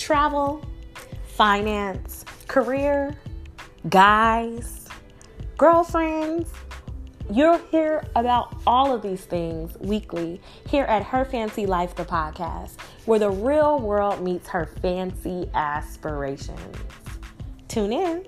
travel, finance, career, guys, girlfriends. You'll hear about all of these things weekly here at Her Fancy Life, the podcast, where the real world meets her fancy aspirations. Tune in.